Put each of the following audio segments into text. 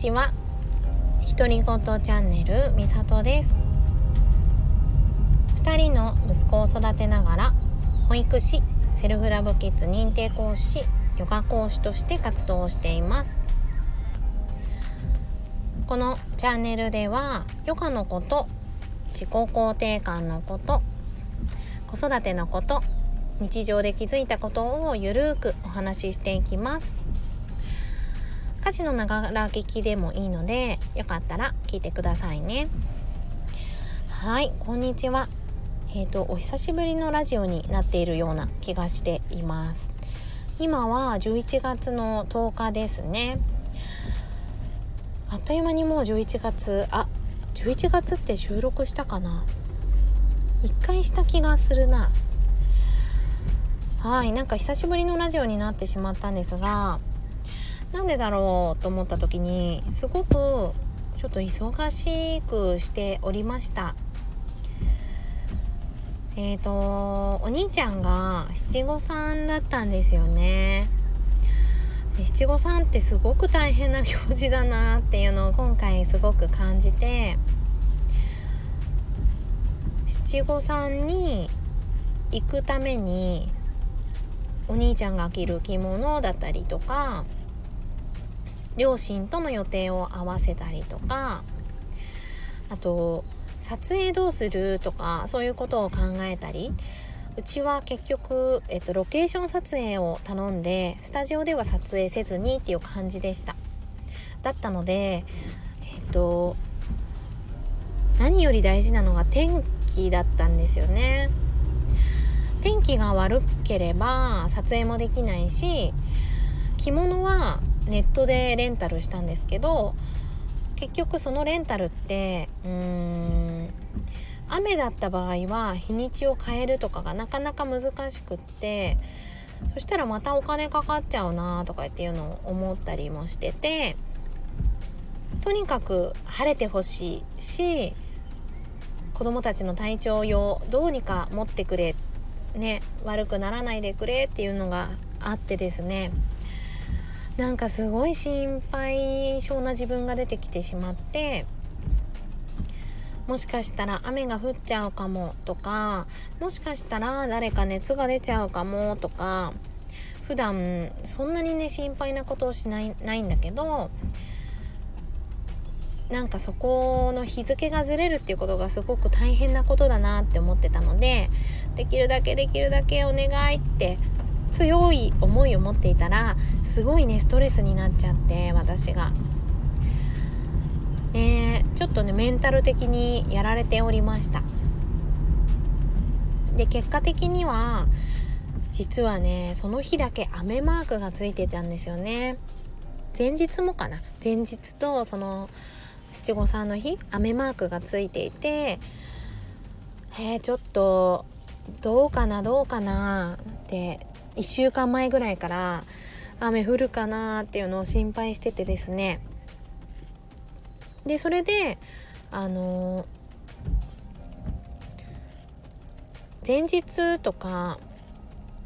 ちは。独り言チャンネルみさとです。2人の息子を育てながら保育士セルフラブキッズ認定講師ヨガ講師として活動をしています。このチャンネルではヨガのこと自己肯定感のこと子育てのこと日常で気づいたことをゆるーくお話ししていきます。家事のながら聞きでもいいのでよかったら聞いてくださいね。はいこんにちは。えっ、ー、とお久しぶりのラジオになっているような気がしています。今は11月の10日ですね。あっという間にもう11月あ11月って収録したかな？一回した気がするな。はいなんか久しぶりのラジオになってしまったんですがなんでだろうと思った時にすごくちょっと忙しくしておりました。えっ、ー、とお兄ちゃんが七五三だったんですよね。七五三ってすごく大変な行事だなっていうのを今回すごく感じて七五三に行くためにお兄ちゃんが着る着物だったりとか両親との予定を合わせたりとかあと撮影どうするとかそういうことを考えたりうちは結局、えっと、ロケーション撮影を頼んでスタジオでは撮影せずにっていう感じでした。だったのでえっと何より大事なのが天気だったんですよね。天気が悪ければ撮影もできないし着物はネットでレンタルしたんですけど結局そのレンタルってうーん雨だった場合は日にちを変えるとかがなかなか難しくってそしたらまたお金かかっちゃうなとかっていうのを思ったりもしててとにかく晴れてほしいし子供たちの体調用どうにか持ってくれね悪くならないでくれっていうのがあってですね。なんかすごい心配性な自分が出てきてしまってもしかしたら雨が降っちゃうかもとかもしかしたら誰か熱が出ちゃうかもとか普段そんなにね心配なことをしないないんだけどなんかそこの日付がずれるっていうことがすごく大変なことだなって思ってたのでできるだけできるだけお願いって強い思いを持っていたらすごいねストレスになっちゃって私が。ねちょっとねメンタル的にやられておりました。で結果的には実はねその日だけ雨マークがついてたんですよね。前日もかな前日とその七五三の日雨マークがついていてえー、ちょっとどうかなどうかなって1週間前ぐらいから雨降るかなっていうのを心配しててですねでそれであの前日とか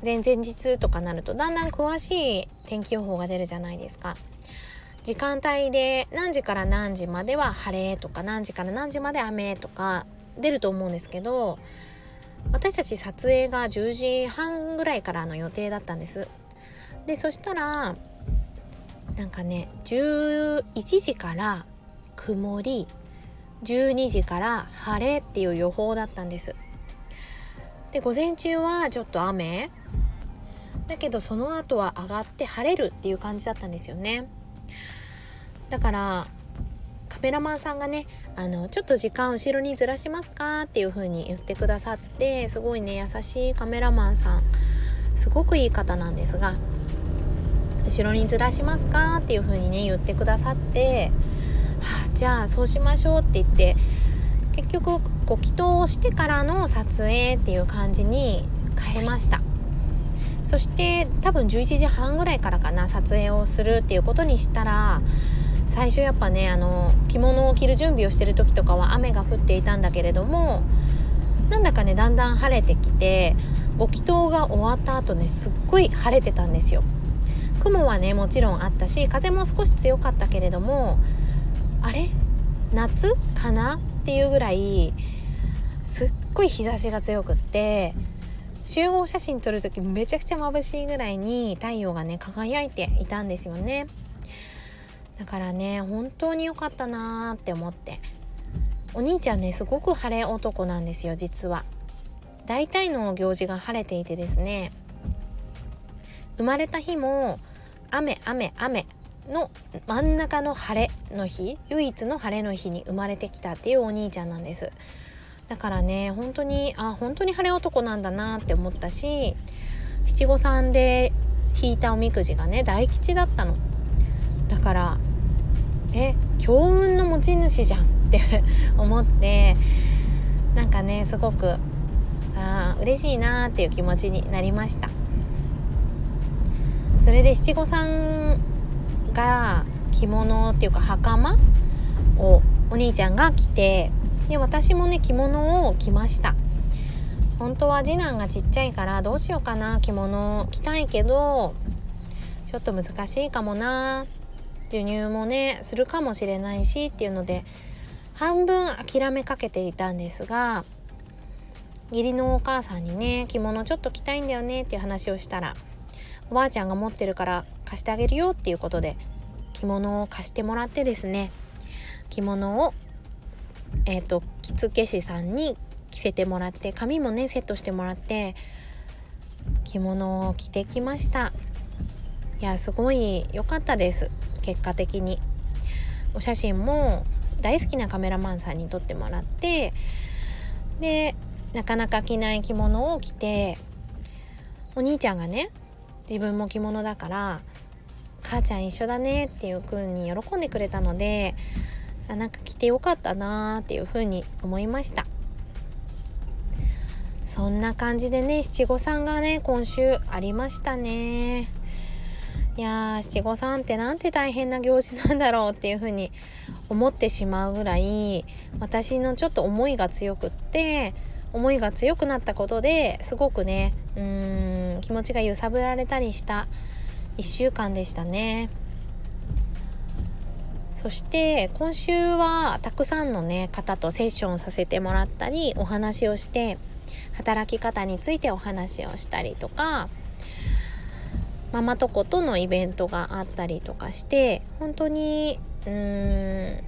前々日とかなるとだんだん詳しい天気予報が出るじゃないですか。時間帯で何時から何時までは晴れとか何時から何時まで雨とか出ると思うんですけど私たち撮影が10時半ぐらいからの予定だったんです。でそしたらなんかね11時から曇り12時から晴れっていう予報だったんです。で午前中はちょっと雨。だけどその後は上がって晴れるっていう感じだったんですよね。だからカメラマンさんがねあのちょっと時間後ろにずらしますか？っていう風に言ってくださってすごいね優しいカメラマンさん。すごくいい方なんですが後ろにずらしますか？っていう風にね言ってくださって、はあ、じゃあそうしましょうって言って結局ご祈祷をしてからの撮影っていう感じに変えました。そして多分11時半ぐらいからかな撮影をするっていうことにしたら最初やっぱねあの着物を着る準備をしてる時とかは雨が降っていたんだけれどもなんだかねだんだん晴れてきてご祈祷が終わった後ねすっごい晴れてたんですよ。雲はねもちろんあったし風も少し強かったけれどもあれ？夏？かな？っていうぐらいすっごい日差しが強くって集合写真撮る時めちゃくちゃ眩しいぐらいに太陽がね輝いていたんですよね。だからね本当に良かったなーって思って。お兄ちゃんねすごく晴れ男なんですよ実は。大体の行事が晴れていてですね。生まれた日も雨雨雨の真ん中の晴れの日唯一の晴れの日に生まれてきたっていうお兄ちゃんなんです。だからね本当にあ本当に晴れ男なんだなって思ったし七五三で引いたおみくじがね大吉だったの。だからえ強運の持ち主じゃんって 思ってなんかねすごくあ嬉しいなっていう気持ちになりました。それで七五三が着物っていうか袴をお兄ちゃんが着てで私もね着物を着ました。本当は次男がちっちゃいからどうしようかな着物着たいけどちょっと難しいかもな授乳もねするかもしれないしっていうので半分諦めかけていたんですが義理のお母さんにね着物ちょっと着たいんだよねっていう話をしたらおばあちゃんが持ってるから貸してあげるよっていうことで着物を貸してもらってですね着物をえっ、と着付け師さんに着せてもらって髪もねセットしてもらって着物を着てきました。いやすごい良かったです。結果的に。お写真も大好きなカメラマンさんに撮ってもらってでなかなか着ない着物を着てお兄ちゃんがね自分も着物だから母ちゃん一緒だねっていう風に喜んでくれたのであなんか着てよかったなーっていう風に思いました。そんな感じでね七五三がね今週ありましたね。いやー七五三ってなんて大変な行事なんだろうっていう風に思ってしまうぐらい私のちょっと思いが強くって思いが強くなったことですごくねうーん気持ちが揺さぶられたりした1週間でしたね。そして今週はたくさんのね方とセッションさせてもらったりお話をして働き方についてお話をしたりとかママとことのイベントがあったりとかして本当にうーん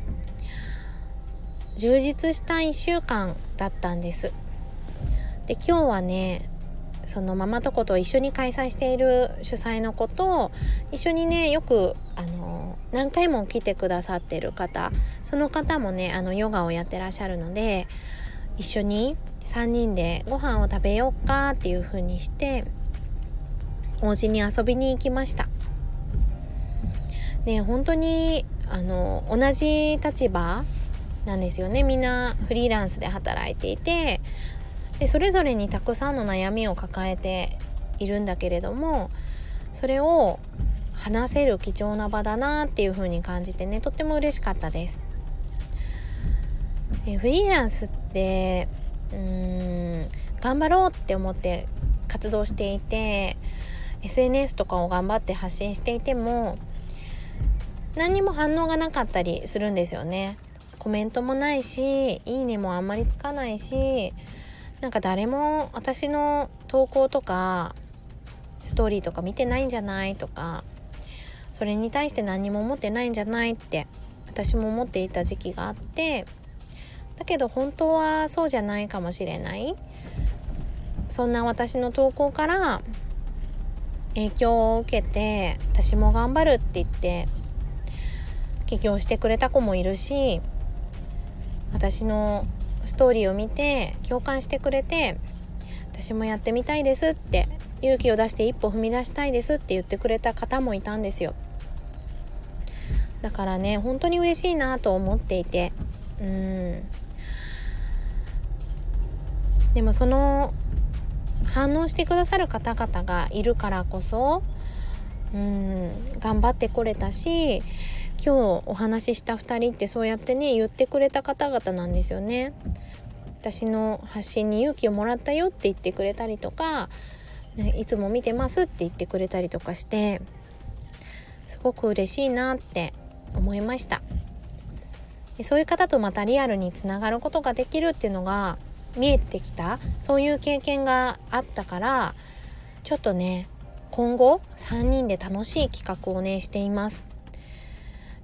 充実した1週間だったんです。で今日はねそのママとこと一緒に開催している主催の子と一緒にねよくあの何回も来てくださってる方その方もねあのヨガをやってらっしゃるので一緒に3人でご飯を食べようかっていう風にしてお家に遊びに行きました。で本当にあの同じ立場なんですよねみんなフリーランスで働いていてでそれぞれにたくさんの悩みを抱えているんだけれどもそれを話せる貴重な場だなっていう風に感じてねとっても嬉しかったです。えフリーランスってうーん頑張ろうって思って活動していて SNS とかを頑張って発信していても何にも反応がなかったりするんですよね。コメントもないしいいねもあんまりつかないしなんか誰も私の投稿とかストーリーとか見てないんじゃないとかそれに対して何にも思ってないんじゃないって私も思っていた時期があってだけど本当はそうじゃないかもしれないそんな私の投稿から影響を受けて私も頑張るって言って起業してくれた子もいるし私のストーリーを見て共感してくれて私もやってみたいですって勇気を出して一歩踏み出したいですって言ってくれた方もいたんですよ。だからね本当に嬉しいなと思っていてうん。でもその反応してくださる方々がいるからこそうん頑張ってこれたし今日お話しした2人ってそうやってね言ってくれた方々なんですよね。私の発信に勇気をもらったよって言ってくれたりとか、ね、いつも見てますって言ってくれたりとかしてすごく嬉しいなって思いましたでそういう方とまたリアルにつながることができるっていうのが見えてきたそういう経験があったからちょっとね今後3人で楽しい企画をねしています。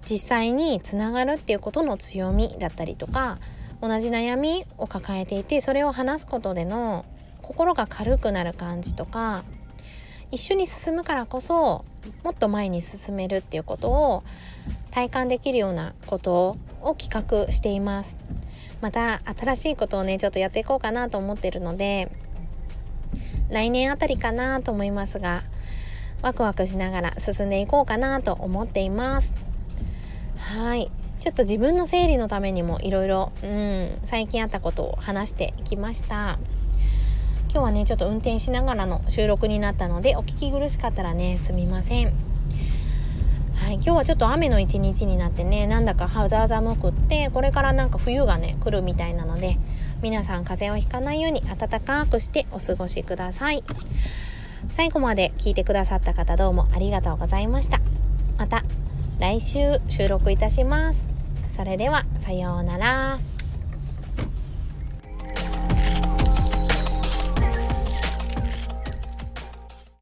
実際につながるっていうことの強みだったりとか同じ悩みを抱えていてそれを話すことでの心が軽くなる感じとか一緒に進むからこそもっと前に進めるっていうことを体感できるようなことを企画しています。また新しいことをねちょっとやっていこうかなと思ってるので来年あたりかなと思いますがワクワクしながら進んでいこうかなと思っています。はい。ちょっと自分の整理のためにもいろいろ最近あったことを話してきました。今日はねちょっと運転しながらの収録になったのでお聞き苦しかったらねすみません。はい今日はちょっと雨の一日になってねなんだか肌寒くってこれからなんか冬がね来るみたいなので皆さん風邪をひかないように暖かくしてお過ごしください。最後まで聞いてくださった方どうもありがとうございました。また来週収録いたします。それではさようなら。